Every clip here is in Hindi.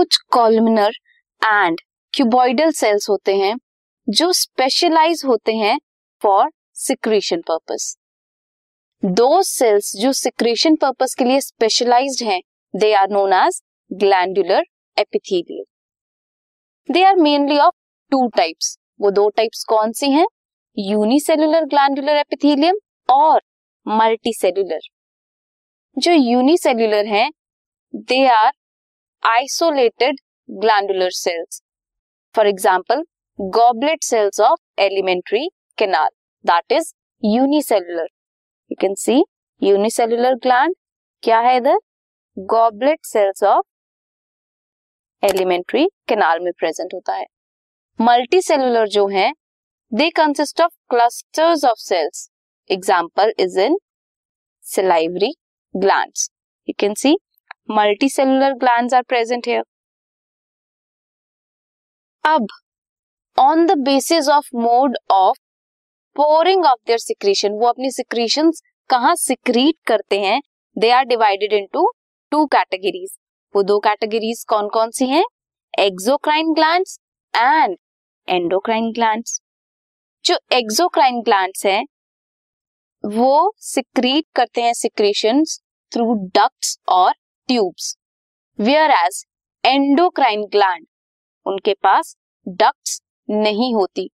कुछ कॉलमिनर एंड क्यूबॉइडल सेल्स होते हैं, जो स्पेशलाइज होते हैं फॉर सिक्रीशन पर्पस दो सेल्स जो सिक्रेशन पर्पस के लिए स्पेशलाइज्ड हैं they are known as glandular epithelium they are mainly of two types वो दो टाइप्स कौन सी हैं? यूनिसेलुलर ग्लैंडुलर एपिथेलियम और मल्टीसेलुलर जो यूनिसेलुलर हैं they are isolated glandular cells for example goblet cells of alimentary canal that is unicellular you can see unicellular gland क्या है इधर goblet cells of alimentary canal में प्रेजेंट होता है मल्टी सेलुलर जो है they consist of clusters of cells example is in salivary glands you can see multi cellular gland are present here अब on the basis of mode of pouring of their secretion वो अपनी सिक्रीशन कहा सिक्रीट करते हैं they are divided into two categories वो दो कैटेगरीज कौन कौन सी हैं? Exocrine glands and endocrine glands जो एक्सोक्राइन ग्लैंड्स हैं, वो सिक्रीट करते हैं सिक्रीशन थ्रू डक्ट्स और tubes where as endocrine gland उनके पास डक्ट्स नहीं होती।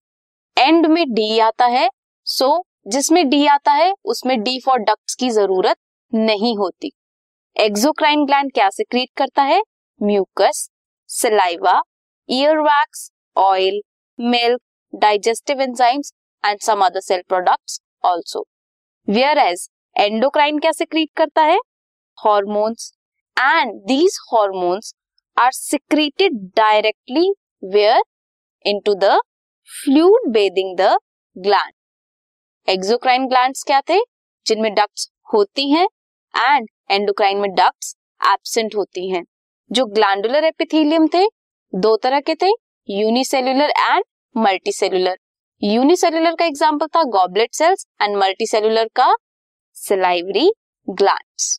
एंड में डी आता है सो so, जिसमें डी आता है उसमें डी फॉर डक्ट्स की ज़रूरत नहीं होती। एक्सोक्राइन ग्लैंड क्या सिक्रीट करता है? Mucus saliva earwax oil milk digestive enzymes and some other cell products also whereas endocrine क्या सिक्रीट करता है? Hormones and these hormones are secreted directly where into the fluid bathing the gland exocrine glands क्या थे? जिनमें डक्ट्स होती हैं एंड एंडोक्राइन में डक्ट्स एब्सेंट होती हैं। जो ग्लैंडुलर एपिथेलियम थे, दो तरह के थे यूनिसेल्युलर एंड मल्टीसेल्युलर यूनिसेल्युलर का एग्जांपल था गॉबलेट सेल्स एंड मल्टीसेल्युलर का salivary glands